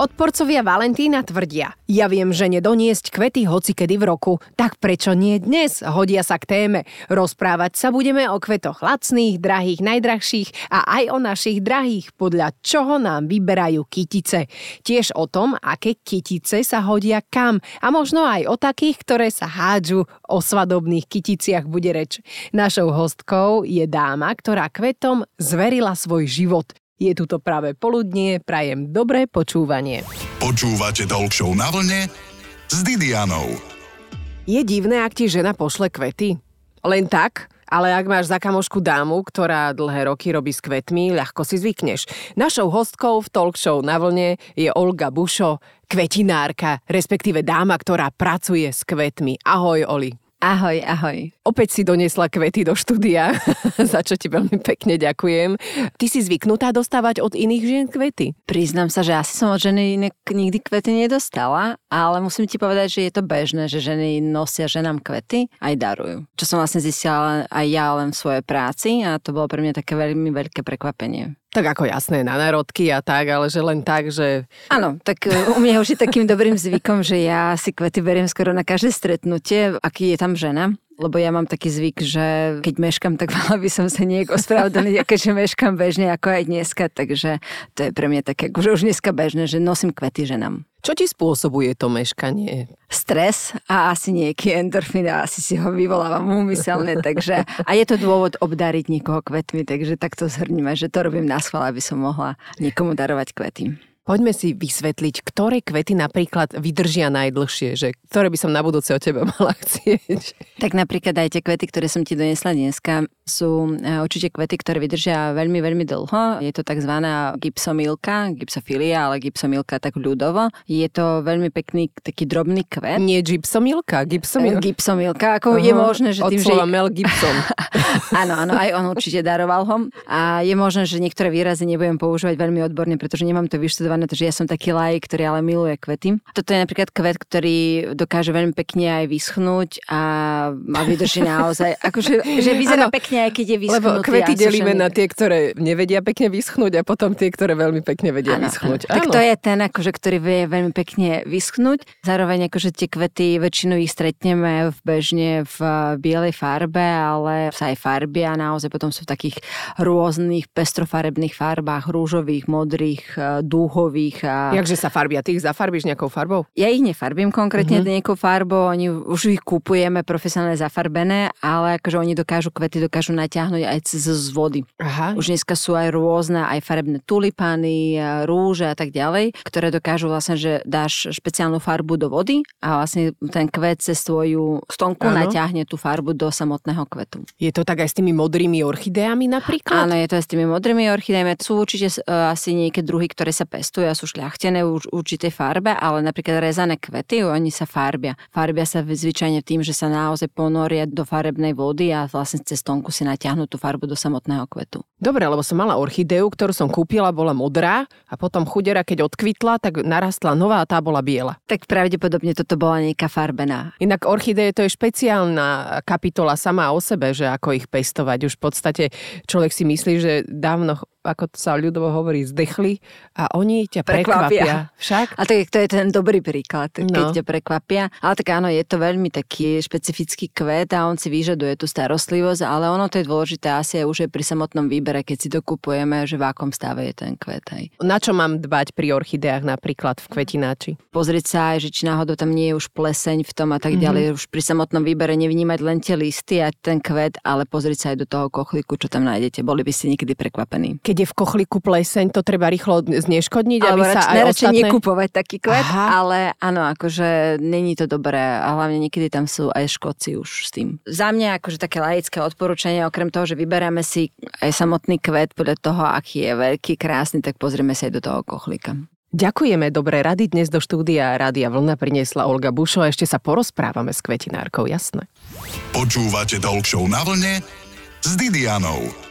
Odporcovia Valentína tvrdia, ja viem, že nedoniesť kvety hocikedy v roku, tak prečo nie dnes? Hodia sa k téme. Rozprávať sa budeme o kvetoch lacných, drahých, najdrahších a aj o našich drahých, podľa čoho nám vyberajú kytice. Tiež o tom, aké kytice sa hodia kam a možno aj o takých, ktoré sa hádžu. O svadobných kyticiach bude reč. Našou hostkou je dáma, ktorá kvetom zverila svoj život. Je tu to práve poludnie, prajem dobré počúvanie. Počúvate Talk na vlne s Didianou. Je divné, ak ti žena pošle kvety? Len tak? Ale ak máš za kamošku dámu, ktorá dlhé roky robí s kvetmi, ľahko si zvykneš. Našou hostkou v talk show na vlne je Olga Bušo, kvetinárka, respektíve dáma, ktorá pracuje s kvetmi. Ahoj, Oli. Ahoj, ahoj. Opäť si donesla kvety do štúdia, za čo ti veľmi pekne ďakujem. Ty si zvyknutá dostávať od iných žien kvety? Priznám sa, že asi som od ženy nikdy kvety nedostala, ale musím ti povedať, že je to bežné, že ženy nosia ženám kvety aj darujú. Čo som vlastne zistila aj ja len v svojej práci a to bolo pre mňa také veľmi veľké prekvapenie. Tak ako jasné, na národky a tak, ale že len tak, že... Áno, tak e, u mňa už je takým dobrým zvykom, že ja si kvety beriem skoro na každé stretnutie, aký je tam žena lebo ja mám taký zvyk, že keď meškam, tak mala by som sa niek ospravedlniť, keďže meškam bežne ako aj dneska, takže to je pre mňa také, že už dneska bežné, že nosím kvety ženám. Čo ti spôsobuje to meškanie? Stres a asi nejaký endorfín asi si ho vyvolávam úmyselne, takže a je to dôvod obdariť niekoho kvetmi, takže takto zhrníme, že to robím na schvál, aby som mohla niekomu darovať kvety. Poďme si vysvetliť, ktoré kvety napríklad vydržia najdlhšie, že ktoré by som na budúce od teba mala chcieť. Tak napríklad aj tie kvety, ktoré som ti donesla dneska, sú e, určite kvety, ktoré vydržia veľmi, veľmi dlho. Je to tzv. gipsomilka, gipsofilia, ale gipsomilka tak ľudovo. Je to veľmi pekný taký drobný kvet. Nie gipsomilka, gipsomilka. Gipsomilka, ako uh-huh. je možné, že tým, že... Mel Gibson. áno, áno, aj on určite daroval ho. A je možné, že niektoré výrazy nebudem používať veľmi odborne, pretože nemám to vyštudované na to, že ja som taký lajk, ktorý ale miluje kvety. Toto je napríklad kvet, ktorý dokáže veľmi pekne aj vyschnúť a, a vydrží naozaj. Akože, že vyzerá ano, pekne, aj keď je vyschnutý. Lebo kvety delíme na tie, ktoré nevedia pekne vyschnúť a potom tie, ktoré veľmi pekne vedia ano, vyschnúť. Ano. Tak to je ten, akože, ktorý vie veľmi pekne vyschnúť. Zároveň akože tie kvety, väčšinu ich stretneme v bežne v bielej farbe, ale sa aj farbia naozaj potom sú v takých rôznych pestrofarebných farbách, rúžových, modrých, dúhových farbových. A... Jakže sa farbia? Ty ich zafarbíš nejakou farbou? Ja ich nefarbím konkrétne uh-huh. nejakou farbou, oni už ich kupujeme profesionálne zafarbené, ale akože oni dokážu, kvety dokážu natiahnuť aj cez z vody. Aha. Už dneska sú aj rôzne, aj farebné tulipány, rúže a tak ďalej, ktoré dokážu vlastne, že dáš špeciálnu farbu do vody a vlastne ten kvet cez tvoju stonku ano. natiahne tú farbu do samotného kvetu. Je to tak aj s tými modrými orchideami napríklad? Áno, je to aj s tými modrými orchideami. Sú určite uh, asi nejaké druhy, ktoré sa pestujú pestujú a sú šľachtené v určitej farbe, ale napríklad rezané kvety, oni sa farbia. Farbia sa zvyčajne tým, že sa naozaj ponoria do farebnej vody a vlastne cez tonku si natiahnu tú farbu do samotného kvetu. Dobre, lebo som mala orchideu, ktorú som kúpila, bola modrá a potom chudera, keď odkvitla, tak narastla nová a tá bola biela. Tak pravdepodobne toto bola nejaká farbená. Inak orchideje to je špeciálna kapitola sama o sebe, že ako ich pestovať. Už v podstate človek si myslí, že dávno ako sa ľudovo hovorí, zdechli a oni ťa prekvapia. prekvapia. Však? A tak to je ten dobrý príklad, keď no. ťa prekvapia. Ale tak áno, je to veľmi taký špecifický kvet a on si vyžaduje tú starostlivosť, ale ono to je dôležité asi už aj pri samotnom výbere, keď si to kupujeme, že v akom stave je ten kvet. Aj. Na čo mám dbať pri orchideách napríklad v kvetináči? Pozrieť sa aj, že či náhodou tam nie je už pleseň v tom a tak mm-hmm. ďalej. Už pri samotnom výbere nevnímať len tie listy a ten kvet, ale pozrieť sa aj do toho kochlíku, čo tam nájdete. Boli by ste niekedy prekvapení keď je v kochliku pleseň, to treba rýchlo zneškodniť, aby sa aj ostatné... nekupovať taký kvet, Aha. ale áno, akože není to dobré a hlavne niekedy tam sú aj škodci už s tým. Za mňa akože také laické odporúčanie, okrem toho, že vyberáme si aj samotný kvet podľa toho, aký je veľký, krásny, tak pozrieme sa aj do toho kochlika. Ďakujeme, dobré rady dnes do štúdia Rádia Vlna priniesla Olga Bušo a ešte sa porozprávame s kvetinárkou, jasné. Počúvate Talk na vlne s Didianou.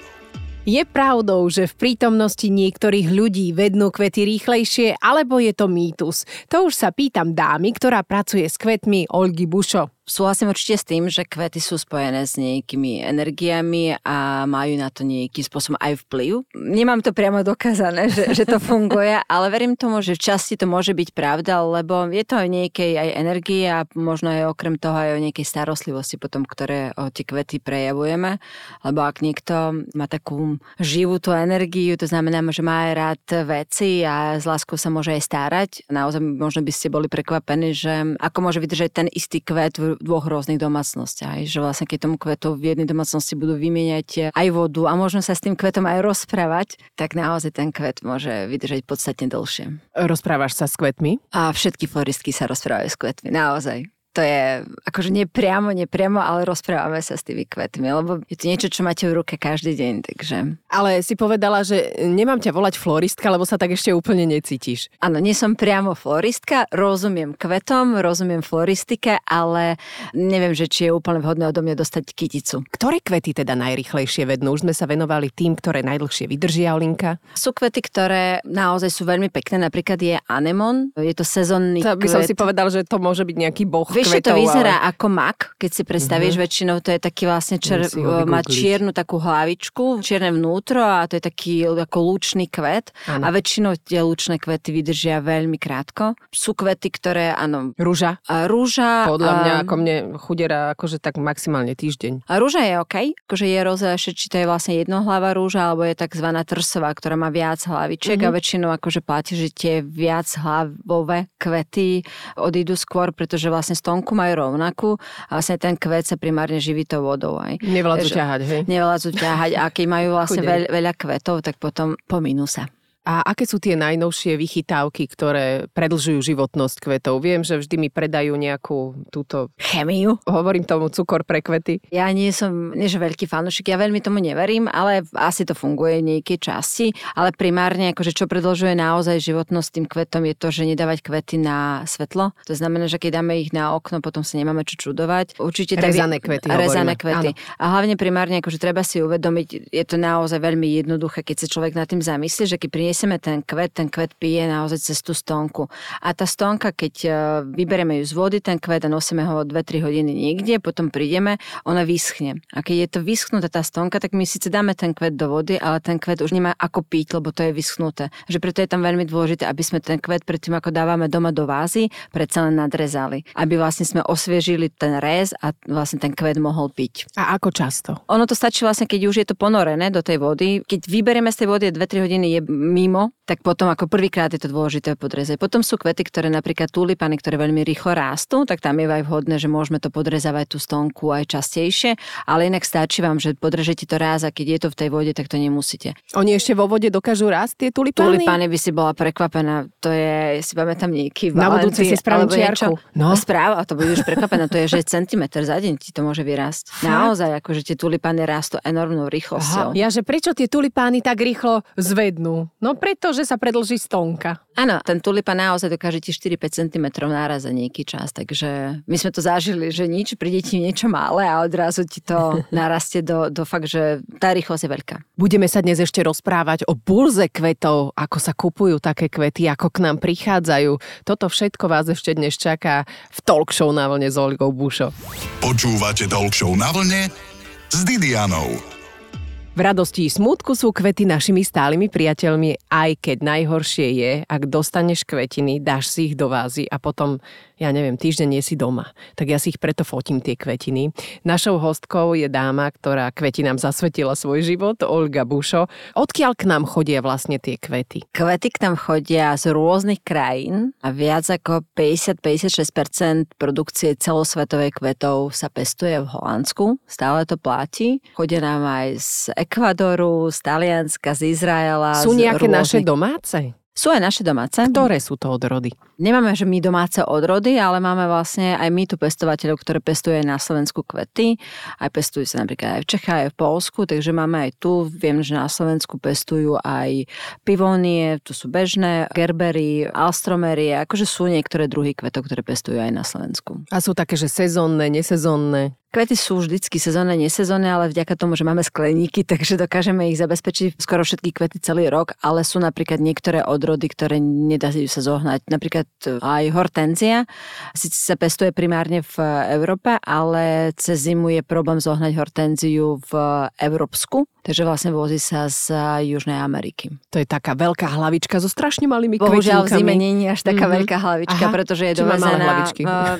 Je pravdou, že v prítomnosti niektorých ľudí vednú kvety rýchlejšie, alebo je to mýtus? To už sa pýtam dámy, ktorá pracuje s kvetmi Olgy Bušo. Súhlasím určite s tým, že kvety sú spojené s nejakými energiami a majú na to nejakým spôsobom aj vplyv. Nemám to priamo dokázané, že, že to funguje, ale verím tomu, že v časti to môže byť pravda, lebo je to aj nejakej aj energie a možno aj okrem toho aj o nejakej starostlivosti potom, ktoré o tie kvety prejavujeme. Lebo ak niekto má takú živú tú energiu, to znamená, že má aj rád veci a s láskou sa môže aj starať. Naozaj možno by ste boli prekvapení, že ako môže vydržať ten istý kvet dvoch rôznych domácnostiach. Že vlastne keď tomu kvetu v jednej domácnosti budú vymieňať aj vodu a možno sa s tým kvetom aj rozprávať, tak naozaj ten kvet môže vydržať podstatne dlhšie. Rozprávaš sa s kvetmi? A všetky floristky sa rozprávajú s kvetmi, naozaj to je akože nepriamo, nepriamo, ale rozprávame sa s tými kvetmi, lebo je to niečo, čo máte v ruke každý deň, takže... Ale si povedala, že nemám ťa volať floristka, lebo sa tak ešte úplne necítiš. Áno, nie som priamo floristka, rozumiem kvetom, rozumiem floristike, ale neviem, že či je úplne vhodné odo mňa dostať kyticu. Ktoré kvety teda najrychlejšie vednú? Už sme sa venovali tým, ktoré najdlhšie vydržia, Olinka. Sú kvety, ktoré naozaj sú veľmi pekné, napríklad je anemon, je to sezónny to by kvet. som si povedal, že to môže byť nejaký boh Vieš, kvetov, to vyzerá ale... ako mak, keď si predstavíš, uh-huh. väčšinou to je taký vlastne, čer, má čiernu takú hlavičku, čierne vnútro a to je taký ako lúčný kvet ano. a väčšinou tie lúčne kvety vydržia veľmi krátko. Sú kvety, ktoré, áno. Rúža? A rúža. Podľa mňa, ako mne chudera, akože tak maximálne týždeň. A rúža je OK, akože je rozlišie, či to je vlastne jednohlava rúža, alebo je tzv. trsová, ktorá má viac hlavičiek uh-huh. a väčšinou akože platí, že tie viac hlavové kvety odídu skôr, pretože vlastne stonku majú rovnakú a vlastne ten kvet sa primárne živí tou vodou. Aj. Nevládzu ťahať, hej? Nevládzu ťahať a keď majú vlastne veľ, veľa kvetov, tak potom pominú sa. A aké sú tie najnovšie vychytávky, ktoré predlžujú životnosť kvetov? Viem, že vždy mi predajú nejakú túto... Chemiu? Hovorím tomu cukor pre kvety. Ja nie som, nie že veľký fanúšik, ja veľmi tomu neverím, ale asi to funguje v nejakej časti. Ale primárne, akože čo predlžuje naozaj životnosť tým kvetom je to, že nedávať kvety na svetlo. To znamená, že keď dáme ich na okno, potom sa nemáme čo čudovať. Určite rezané kvety. Rezané kvety. Áno. A hlavne primárne, akože treba si uvedomiť, je to naozaj veľmi jednoduché, keď sa človek nad tým zamyslí, že keď priniesieme ten kvet, ten kvet pije naozaj cez tú stonku. A tá stonka, keď e, vyberieme ju z vody, ten kvet a nosíme ho 2-3 hodiny niekde, potom prídeme, ona vyschne. A keď je to vyschnutá tá stonka, tak my síce dáme ten kvet do vody, ale ten kvet už nemá ako piť, lebo to je vyschnuté. Že preto je tam veľmi dôležité, aby sme ten kvet predtým, ako dávame doma do vázy, predsa len nadrezali. Aby vlastne sme osviežili ten rez a vlastne ten kvet mohol piť. A ako často? Ono to stačí vlastne, keď už je to ponorené do tej vody. Keď vyberieme z tej vody 2-3 hodiny je animo tak potom ako prvýkrát je to dôležité podrezať. Potom sú kvety, ktoré napríklad tulipany, ktoré veľmi rýchlo rastú, tak tam je aj vhodné, že môžeme to podrezávať tú stonku aj častejšie, ale inak stačí vám, že podržete to raz a keď je to v tej vode, tak to nemusíte. Oni ešte vo vode dokážu rásť tie tulipány? Tulipány by si bola prekvapená. To je, si pamätám nejaký Na budúce si spravím čiarku. No. Správa, to budeš prekvapená. To je, že centimetr za deň ti to môže vyrásť. Naozaj, akože tie tulipány rastú enormnou rýchlosťou. Aha, ja, že prečo tie tulipány tak rýchlo zvednú? No preto, že sa predlží stonka. Áno, ten tulipa naozaj dokáže ti 4-5 cm náraz za nejaký čas, takže my sme to zažili, že nič, príde ti niečo malé a odrazu ti to narastie do, do fakt, že tá rýchlosť je veľká. Budeme sa dnes ešte rozprávať o burze kvetov, ako sa kupujú také kvety, ako k nám prichádzajú. Toto všetko vás ešte dnes čaká v talk show na vlne s Olgou Bušo. Počúvate talk show na vlne s Didianou. V radosti i smutku sú kvety našimi stálymi priateľmi, aj keď najhoršie je, ak dostaneš kvetiny, dáš si ich do vázy a potom ja neviem, týždeň nie si doma. Tak ja si ich preto fotím tie kvetiny. Našou hostkou je dáma, ktorá kvetinám zasvetila svoj život, Olga Bušo. Odkiaľ k nám chodia vlastne tie kvety? Kvety k nám chodia z rôznych krajín a viac ako 50-56% produkcie celosvetovej kvetov sa pestuje v Holandsku. Stále to platí. Chodia nám aj z Ekvadoru, z Talianska, z Izraela. Sú nejaké rôznych... naše domáce? Sú aj naše domáce. Ktoré sú to odrody? Nemáme, že my domáce odrody, ale máme vlastne aj my tu pestovateľov, ktoré pestuje na Slovensku kvety. Aj pestujú sa napríklad aj v Čechách, aj v Polsku, takže máme aj tu. Viem, že na Slovensku pestujú aj pivónie, tu sú bežné, gerbery, alstromery, akože sú niektoré druhy kvetov, ktoré pestujú aj na Slovensku. A sú také, že sezónne, nesezónne? Kvety sú vždycky sezónne, nesezónne, ale vďaka tomu, že máme skleníky, takže dokážeme ich zabezpečiť skoro všetky kvety celý rok, ale sú napríklad niektoré odrody, ktoré nedajú sa zohnať. Napríklad aj hortenzia, síce sa pestuje primárne v Európe, ale cez zimu je problém zohnať hortenziu v Európsku, takže vlastne vozí sa z Južnej Ameriky. To je taká veľká hlavička so strašne malými Bohužiaľ v zime nie je až taká mm-hmm. veľká hlavička, Aha. pretože je dovezená,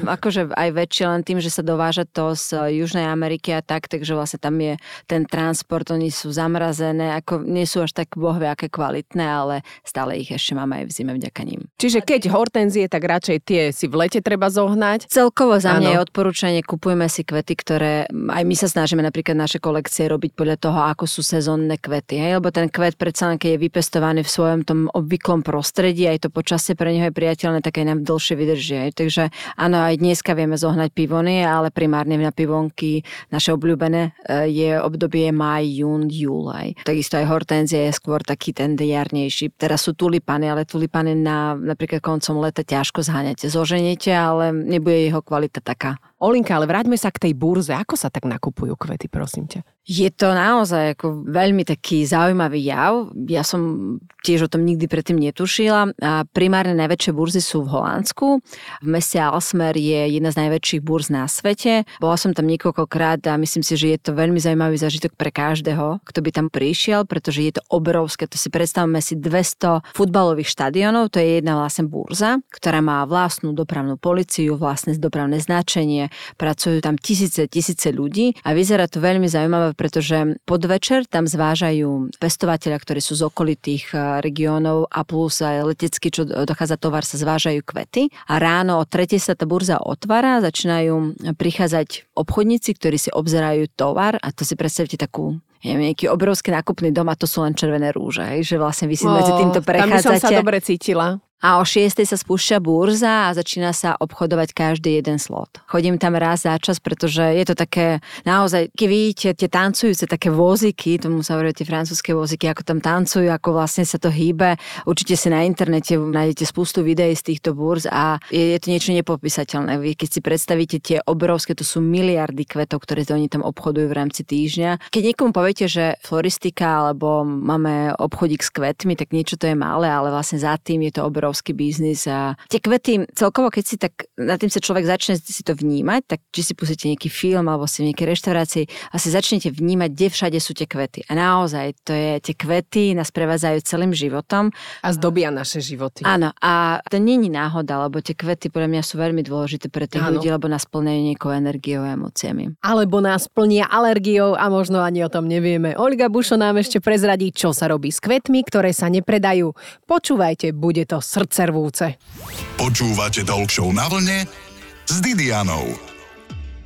akože aj väčšie len tým, že sa dováža to z Južnej Ameriky a tak, takže vlastne tam je ten transport, oni sú zamrazené, ako nie sú až tak bohvie aké kvalitné, ale stále ich ešte máme aj v zime vďaka ním. Čiže keď hortenzie, tak radšej tie si v lete treba zohnať? Celkovo za mňa je odporúčanie, kupujme si kvety, ktoré aj my sa snažíme napríklad naše kolekcie robiť podľa toho, ako sú sezónne kvety. Hej? Lebo ten kvet predsa len, keď je vypestovaný v svojom tom obvyklom prostredí, aj to počasie pre neho je priateľné, tak aj nám dlhšie vydrží. Hej? Takže áno, aj dneska vieme zohnať pivony, ale primárne na pivonky naše obľúbené e, je obdobie maj, jún, júlaj. Takisto aj hortenzia je skôr taký ten jarnejší. Teraz sú tulipany, ale tulipany na napríklad koncom leta ťažko zháňate. Zoženete, ale nebude jeho kvalita taká. Olinka, ale vráťme sa k tej burze. Ako sa tak nakupujú kvety, prosím ťa? Je to naozaj ako veľmi taký zaujímavý jav. Ja som tiež o tom nikdy predtým netušila. A primárne najväčšie burzy sú v Holandsku. V meste Alsmer je jedna z najväčších burz na svete. Bola som tam niekoľkokrát a myslím si, že je to veľmi zaujímavý zažitok pre každého, kto by tam prišiel, pretože je to obrovské. To si predstavme si 200 futbalových štadionov. To je jedna vlastne burza, ktorá má vlastnú dopravnú policiu, vlastné dopravné značenie. Pracujú tam tisíce, tisíce ľudí a vyzerá to veľmi zaujímavé pretože podvečer tam zvážajú pestovateľa, ktorí sú z okolitých eh, regiónov a plus aj letecky, čo dochádza tovar, sa zvážajú kvety. A ráno o tretej sa tá burza otvára, začínajú prichádzať obchodníci, ktorí si obzerajú tovar a to si predstavte takú neviem, nejaký obrovský nákupný dom a to sú len červené rúže, že vlastne vy si oh, medzi týmto prechádzate. Tam by som sa dobre cítila a o 6. sa spúšťa burza a začína sa obchodovať každý jeden slot. Chodím tam raz za čas, pretože je to také, naozaj, keď vidíte tie tancujúce také voziky, tomu sa hovorí tie francúzske voziky, ako tam tancujú, ako vlastne sa to hýbe. Určite si na internete nájdete spustu videí z týchto burz a je, je to niečo nepopísateľné. Vy keď si predstavíte tie obrovské, to sú miliardy kvetov, ktoré to oni tam obchodujú v rámci týždňa. Keď niekomu poviete, že floristika alebo máme obchodík s kvetmi, tak niečo to je malé, ale vlastne za tým je to obrovské obrovský biznis a tie kvety, celkovo keď si tak, na tým sa človek začne si to vnímať, tak či si pustíte nejaký film alebo si v nejakej reštaurácii a si začnete vnímať, kde všade sú tie kvety. A naozaj, to je, tie kvety nás prevádzajú celým životom. A zdobia naše životy. Áno, a to není náhoda, lebo tie kvety podľa mňa sú veľmi dôležité pre tých Áno. ľudí, lebo nás plňajú nejakou energiou a emóciami. Alebo nás plnia alergiou a možno ani o tom nevieme. Olga Bušo nám ešte prezradí, čo sa robí s kvetmi, ktoré sa nepredajú. Počúvajte, bude to srdcervúce. Počúvate Talk na vlne s Didianou.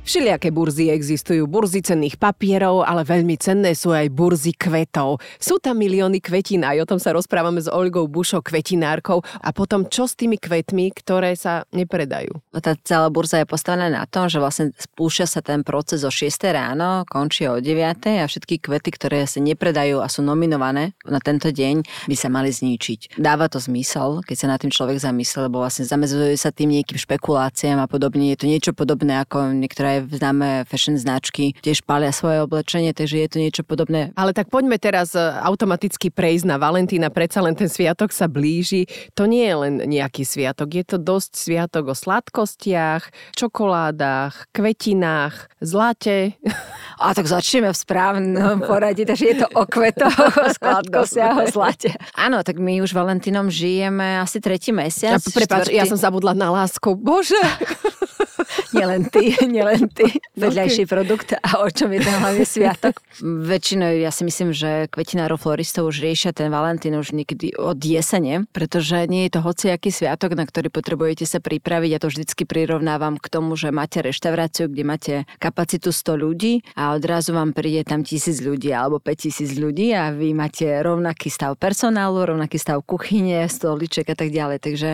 Všelijaké burzy existujú, burzy cenných papierov, ale veľmi cenné sú aj burzy kvetov. Sú tam milióny kvetín, aj o tom sa rozprávame s Olgou Bušo, kvetinárkou. A potom čo s tými kvetmi, ktoré sa nepredajú? No tá celá burza je postavená na tom, že vlastne spúšťa sa ten proces o 6 ráno, končí o 9 a všetky kvety, ktoré sa nepredajú a sú nominované na tento deň, by sa mali zničiť. Dáva to zmysel, keď sa na tým človek zamyslí, lebo vlastne zamedzuje sa tým nejakým špekuláciám a podobne. Je to niečo podobné ako niektoré aj známe fashion značky tiež palia svoje oblečenie, takže je to niečo podobné. Ale tak poďme teraz e, automaticky prejsť na Valentína, predsa len ten sviatok sa blíži. To nie je len nejaký sviatok, je to dosť sviatok o sladkostiach, čokoládach, kvetinách, zlate. A tak začneme v správnom poradí, takže je to o kvetoch, o sladkostiach, o zlate. Áno, tak my už Valentínom žijeme asi tretí mesiac. Prepač, ja som zabudla na lásku. Bože! nielen ty, nielen ty, vedľajší okay. produkt a o čom je ten hlavne sviatok. Väčšinou ja si myslím, že kvetinárov floristov už riešia ten Valentín už niekedy od jesene, pretože nie je to hociaký sviatok, na ktorý potrebujete sa pripraviť. Ja to vždycky prirovnávam k tomu, že máte reštauráciu, kde máte kapacitu 100 ľudí a odrazu vám príde tam tisíc ľudí alebo 5000 ľudí a vy máte rovnaký stav personálu, rovnaký stav kuchyne, stoliček a tak ďalej. Takže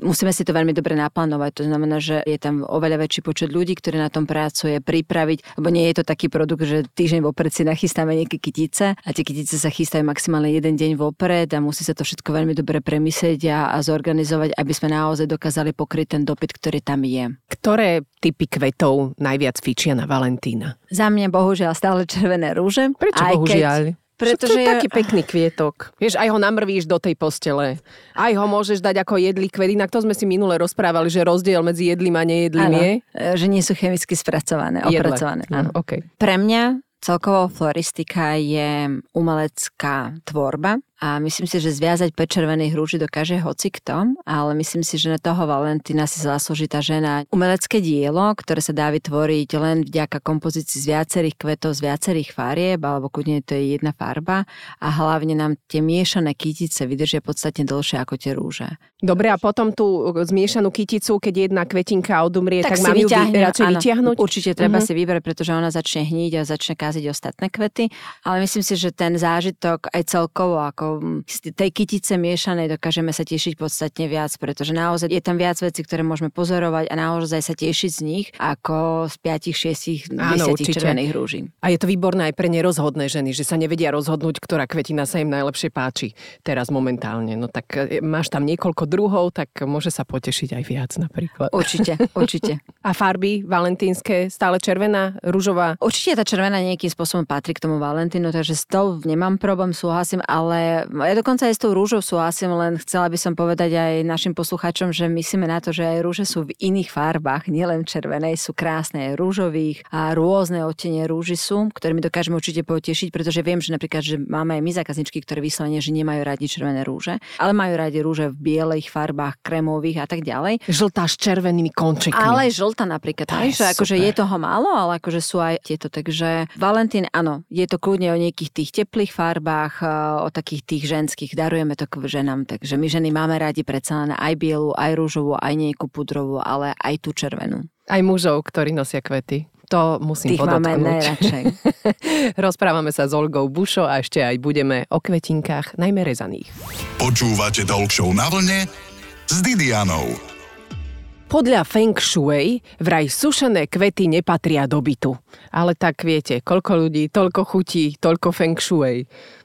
musíme si to veľmi dobre naplánovať. To znamená, že je tam oveľa väčší počet ľudí, ktorí na tom pracuje, pripraviť, lebo nie je to taký produkt, že týždeň vopred si nachystáme nejaké kytice a tie kytice sa chystajú maximálne jeden deň vopred a musí sa to všetko veľmi dobre premyslieť a, a zorganizovať, aby sme naozaj dokázali pokryť ten dopyt, ktorý tam je. Ktoré typy kvetov najviac fičia na Valentína? Za mňa bohužiaľ stále červené rúže. Prečo aj bohužiaľ? Keď pretože to je taký pekný kvietok. Vieš, aj ho namrvíš do tej postele. Aj ho môžeš dať ako jedlý kvet. Inak to sme si minule rozprávali, že rozdiel medzi jedlým a nejedlým je. E, že nie sú chemicky spracované, Jedle. opracované. No, okay. Pre mňa celkovo floristika je umelecká tvorba a myslím si, že zviazať 5 červených rúží dokáže hoci kto, ale myslím si, že na toho Valentína si zaslúži tá žena umelecké dielo, ktoré sa dá vytvoriť len vďaka kompozícii z viacerých kvetov, z viacerých farieb, alebo kudne to je jedna farba a hlavne nám tie miešané kytice vydržia podstatne dlhšie ako tie rúže. Dobre, a potom tú zmiešanú kyticu, keď jedna kvetinka odumrie, tak, tak mám ju radšej áno, vytiahnuť? Určite treba uh-huh. si vybrať, pretože ona začne hníť a začne káziť ostatné kvety, ale myslím si, že ten zážitok aj celkovo ako z tej kytice miešanej dokážeme sa tešiť podstatne viac, pretože naozaj je tam viac vecí, ktoré môžeme pozorovať a naozaj sa tešiť z nich ako z 5, 6, 10 červených rúží. A je to výborné aj pre nerozhodné ženy, že sa nevedia rozhodnúť, ktorá kvetina sa im najlepšie páči teraz momentálne. No tak e, máš tam niekoľko druhov, tak môže sa potešiť aj viac napríklad. Určite, určite. A farby valentínske, stále červená, rúžová? Určite tá červená nejakým spôsobom patrí k tomu Valentínu, takže s tou nemám problém, súhlasím, ale ja dokonca aj s tou rúžou súhlasím, len chcela by som povedať aj našim poslucháčom, že myslíme na to, že aj rúže sú v iných farbách, nielen červenej, sú krásne aj rúžových a rôzne odtenie rúži sú, ktorými dokážeme určite potešiť, pretože viem, že napríklad, že máme aj my zákazničky, ktoré vyslovene, že nemajú radi červené rúže, ale majú radi rúže v bielých farbách, krémových a tak ďalej. Žltá s červenými končekmi. Ale žltá napríklad. To je že akože je toho málo, ale akože sú aj tieto. Takže Valentín, áno, je to kľudne o nejakých tých teplých farbách, o takých tých ženských, darujeme to k ženám, takže my ženy máme radi predsa len aj bielu, aj rúžovú, aj nejakú pudrovú, ale aj tú červenú. Aj mužov, ktorí nosia kvety. To musím Tých podotknúť. máme najradšej. Rozprávame sa s Olgou Bušo a ešte aj budeme o kvetinkách, najmä rezaných. Počúvate Talk na vlne s Didianou. Podľa Feng Shui vraj sušené kvety nepatria do bytu. Ale tak viete, koľko ľudí, toľko chutí, toľko Feng Shui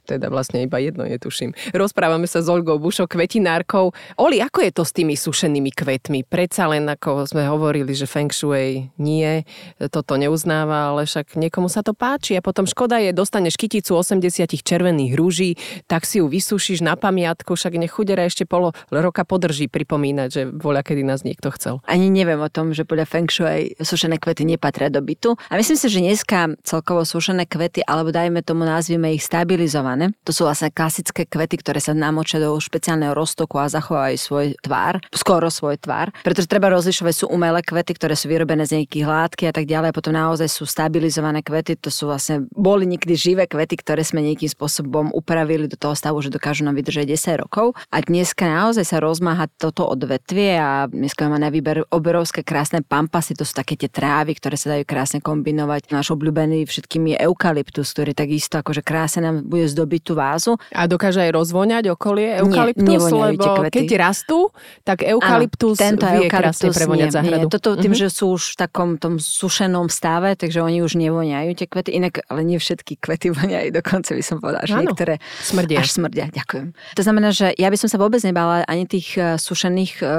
teda vlastne iba jedno netuším. Rozprávame sa s Olgou Bušo, kvetinárkou. Oli, ako je to s tými sušenými kvetmi? Predsa len, ako sme hovorili, že Feng Shui nie, toto neuznáva, ale však niekomu sa to páči a potom škoda je, dostaneš kyticu 80 červených rúží, tak si ju vysúšiš na pamiatku, však nech chudera ešte polo roka podrží pripomínať, že voľa kedy nás niekto chcel. Ani neviem o tom, že podľa Feng Shui sušené kvety nepatria do bytu. A myslím si, že dneska celkovo sušené kvety, alebo dajme tomu nazvime ich stabilizované, zelené. To sú vlastne klasické kvety, ktoré sa namočia do špeciálneho roztoku a zachovajú svoj tvár, skoro svoj tvár. Pretože treba rozlišovať, sú umelé kvety, ktoré sú vyrobené z nejakých látky a tak ďalej, a potom naozaj sú stabilizované kvety, to sú vlastne, boli nikdy živé kvety, ktoré sme nejakým spôsobom upravili do toho stavu, že dokážu nám vydržať 10 rokov. A dneska naozaj sa rozmáha toto odvetvie a dneska máme na výber obrovské krásne pampasy, to sú také tie trávy, ktoré sa dajú krásne kombinovať. Náš obľúbený všetkým je eukalyptus, ktorý takisto akože krásne nám bude zdobiť zdobiť tú vázu. A dokáže aj rozvoňať okolie eukalyptus? Nie, lebo kvety. keď rastú, tak eukalyptus Áno, tento vie krásne prevoňať záhradu. Nie. Toto tým, mm-hmm. že sú už v takom tom sušenom stave, takže oni už nevoňajú tie kvety. Inak, ale nie všetky kvety voňajú, dokonca by som povedala, že Áno, niektoré smrdia. až smrdia. Ďakujem. To znamená, že ja by som sa vôbec nebala ani tých uh, sušených uh,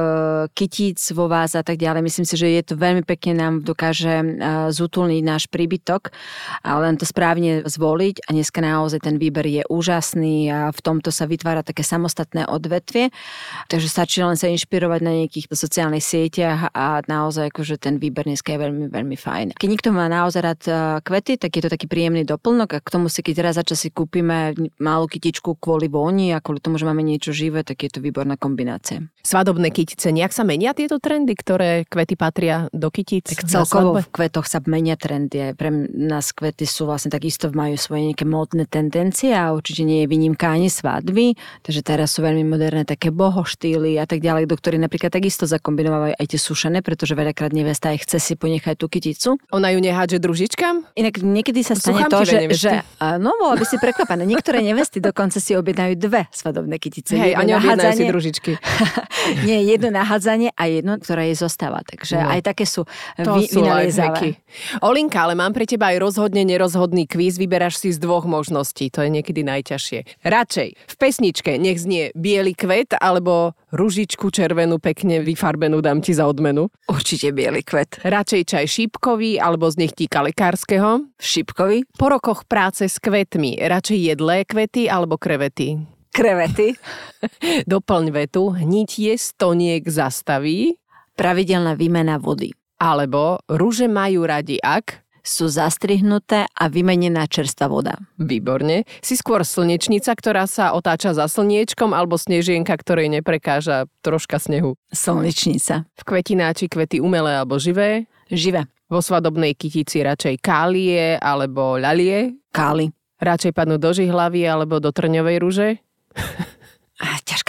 kytíc vo vás a tak ďalej. Myslím si, že je to veľmi pekne nám dokáže uh, zútulniť náš príbytok a len to správne zvoliť a dneska naozaj ten výber je je úžasný a v tomto sa vytvára také samostatné odvetvie. Takže stačí len sa inšpirovať na nejakých sociálnych sieťach a naozaj akože ten výber dneska je veľmi, veľmi fajn. Keď niekto má naozaj rád e, kvety, tak je to taký príjemný doplnok a k tomu si keď raz za čas si kúpime malú kytičku kvôli voni a kvôli tomu, že máme niečo živé, tak je to výborná kombinácia. Svadobné kytice, nejak sa menia tieto trendy, ktoré kvety patria do kytíc? Tak celkovo v kvetoch sa menia trendy. Pre nás kvety sú vlastne takisto majú svoje nejaké módne tendencie a určite nie je výnimka ani svadby, takže teraz sú veľmi moderné také bohoštýly a tak ďalej, do ktorých napríklad takisto zakombinovávajú aj tie sušené, pretože veľakrát nevesta aj chce si ponechať tú kyticu. Ona ju nehádže družičkám? Inak niekedy sa stane to, že, že no bola by si prekvapená. Niektoré nevesty dokonca si objednajú dve svadobné kytice. Hej, a neobjednajú si družičky. nie, jedno nahádzanie a jedno, ktoré jej zostáva. Takže no. aj také sú, to vy, sú Olinka, ale mám pre teba aj rozhodne nerozhodný kvíz. Vyberáš si z dvoch možností. To je niekedy najťažšie. Radšej v pesničke nech znie biely kvet alebo ružičku červenú pekne vyfarbenú dám ti za odmenu. Určite biely kvet. Radšej čaj šípkový alebo z nechtíka lekárskeho. Šípkový. Po rokoch práce s kvetmi. Radšej jedlé kvety alebo krevety. Krevety. Doplň vetu. Hnitie stoniek zastaví. Pravidelná výmena vody. Alebo rúže majú radi ak sú zastrihnuté a vymenená čerstvá voda. Výborne. Si skôr slnečnica, ktorá sa otáča za slniečkom, alebo snežienka, ktorej neprekáža troška snehu? Slnečnica. V kvetináči kvety umelé alebo živé? Živé. Vo svadobnej kytici radšej kálie alebo ľalie? Káli. Radšej padnú do žihlavy alebo do trňovej rúže?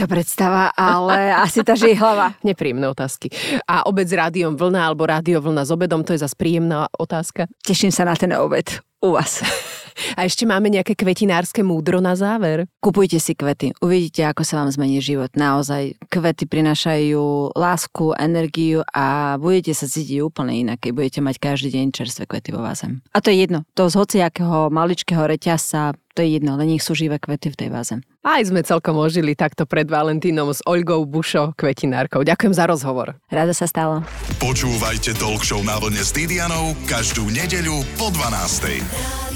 Ťažká predstava, ale asi tá hlava. Nepríjemné otázky. A obed s rádiom vlna alebo rádio vlna s obedom, to je zase príjemná otázka. Teším sa na ten obed u vás. A ešte máme nejaké kvetinárske múdro na záver. Kupujte si kvety. Uvidíte, ako sa vám zmení život. Naozaj, kvety prinášajú lásku, energiu a budete sa cítiť úplne inak, keď budete mať každý deň čerstvé kvety vo váze. A to je jedno. To z hociakého maličkého reťasa to je jedno, ale nech sú živé kvety v tej váze. Aj sme celkom ožili takto pred Valentínom s Olgou Bušo, kvetinárkou. Ďakujem za rozhovor. Rada sa stalo. Počúvajte Talk Show na vlne s Didianou každú nedeľu po 12.